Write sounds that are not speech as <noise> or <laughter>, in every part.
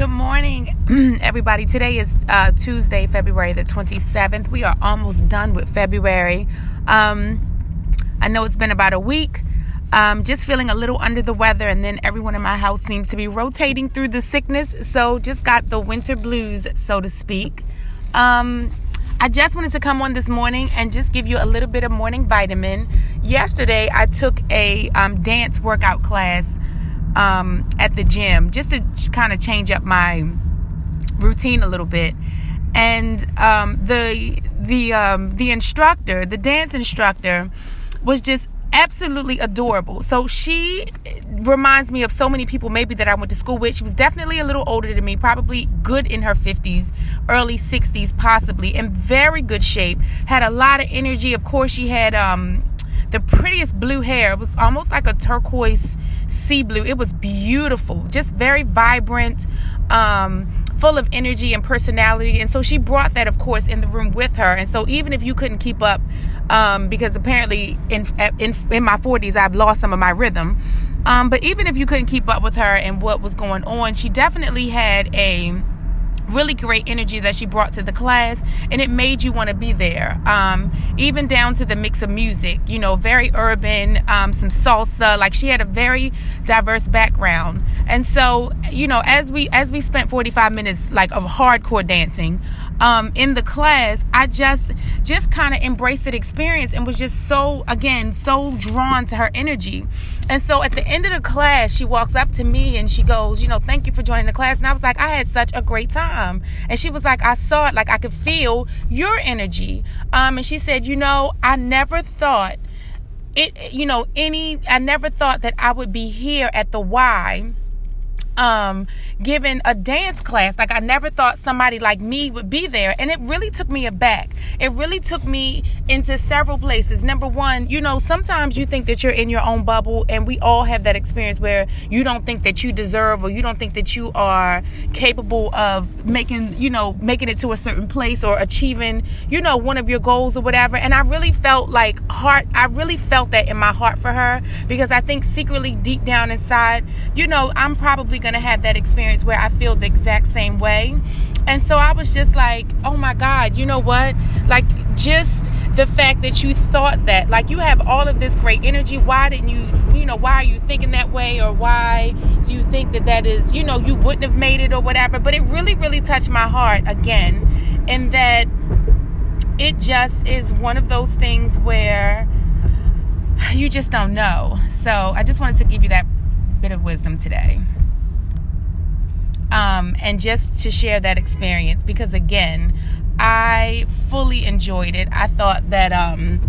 Good morning, <clears throat> everybody. Today is uh, Tuesday, February the 27th. We are almost done with February. Um, I know it's been about a week. Um, just feeling a little under the weather, and then everyone in my house seems to be rotating through the sickness. So, just got the winter blues, so to speak. Um, I just wanted to come on this morning and just give you a little bit of morning vitamin. Yesterday, I took a um, dance workout class um, at the gym just to kind of change up my routine a little bit. And um, the the um, the instructor, the dance instructor, was just absolutely adorable. So she reminds me of so many people maybe that I went to school with. She was definitely a little older than me, probably good in her 50s, early 60s possibly, in very good shape. Had a lot of energy. Of course, she had um the prettiest blue hair. It was almost like a turquoise sea blue. It was beautiful, just very vibrant, um, full of energy and personality. And so she brought that, of course, in the room with her. And so even if you couldn't keep up, um, because apparently in, in in my 40s I've lost some of my rhythm. Um, but even if you couldn't keep up with her and what was going on, she definitely had a really great energy that she brought to the class and it made you want to be there. Um, even down to the mix of music you know very urban um, some salsa like she had a very diverse background. And so you know as we as we spent 45 minutes like of hardcore dancing um, in the class, I just just kind of embraced that experience and was just so again so drawn to her energy. And so at the end of the class, she walks up to me and she goes, you know, thank you for joining the class. And I was like, I had such a great time. And she was like, I saw it, like I could feel your energy. Um, and she said, you know, I never thought it, you know, any, I never thought that I would be here at the Y um given a dance class. Like i never thought somebody like me would be there. And it really took me aback. It really took me into several places. Number one you know sometimes you think that you're in your own bubble and we all have that experience where you don't think that you deserve or you don't think that you are capable of making you know making it to a certain place or achieving you know one of your goals or whatever. And i really felt like heart i really felt that in my heart for her because i think secretly deep down inside you know i'm probably going to have that experience where I feel the exact same way. And so I was just like, oh my God, you know what? Like, just the fact that you thought that, like, you have all of this great energy. Why didn't you, you know, why are you thinking that way? Or why do you think that that is, you know, you wouldn't have made it or whatever? But it really, really touched my heart again, in that it just is one of those things where you just don't know. So I just wanted to give you that bit of wisdom today um, and just to share that experience because again i fully enjoyed it. I thought that um,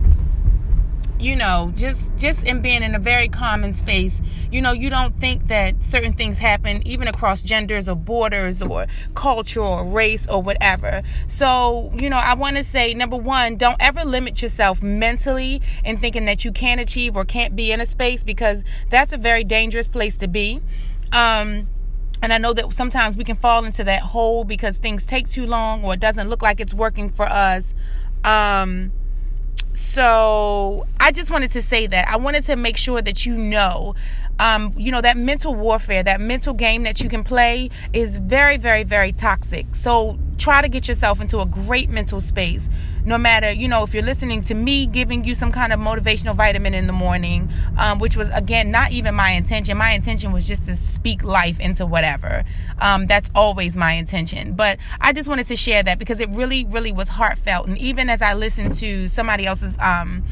you know just just in being in a very common space you know you don't think that certain things happen even across genders or borders or culture or race or whatever. So you know i want to say number one don't ever limit yourself mentally in thinking that you can't achieve or can't be in a space because that's a very dangerous place to be. Um, and I know that sometimes we can fall into that hole because things take too long or it doesn't look like it's working for us. Um, so I just wanted to say that. I wanted to make sure that you know, um, you know, that mental warfare, that mental game that you can play is very, very, very toxic. So try to get yourself into a great mental space no matter you know if you're listening to me giving you some kind of motivational vitamin in the morning um, which was again not even my intention. My intention was just to speak life into whatever. Um, that's always my intention. But i just wanted to share that because it really really was heartfelt. And even as i listened to somebody else's um,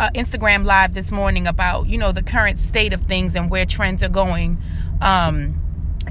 uh, instagram live this morning about you know the current state of things and where trends are going um,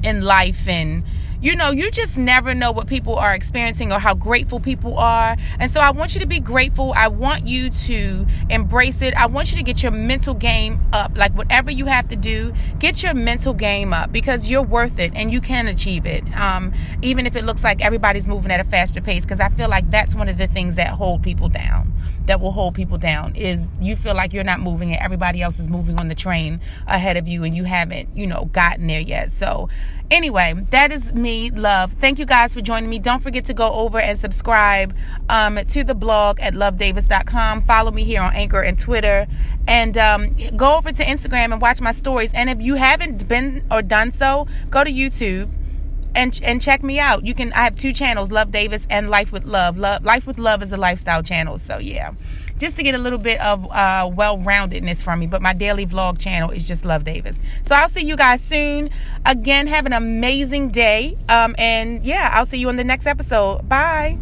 in life and you know, you just never know what people are experiencing or how grateful people are. And so I want you to be grateful. I want you to embrace it. I want you to get your mental game up. Like whatever you have to do, get your mental game up because you're worth it and you can achieve it. Um, even if it looks like everybody's moving at a faster pace, because I feel like that's one of the things that hold people down that will hold people down is you feel like you're not moving and everybody else is moving on the train ahead of you and you haven't, you know, gotten there yet. So, anyway, that is me, love. Thank you guys for joining me. Don't forget to go over and subscribe um, to the blog at lovedavis.com. Follow me here on Anchor and Twitter. And um, go over to Instagram and watch my stories. And if you haven't been or done so, go to YouTube and and check me out. You can I have two channels, Love Davis and Life with Love. Love Life with Love is a lifestyle channel. So yeah. Just to get a little bit of uh, well-roundedness from me, but my daily vlog channel is just Love Davis. So I'll see you guys soon. Again, have an amazing day, um, and yeah, I'll see you in the next episode. Bye.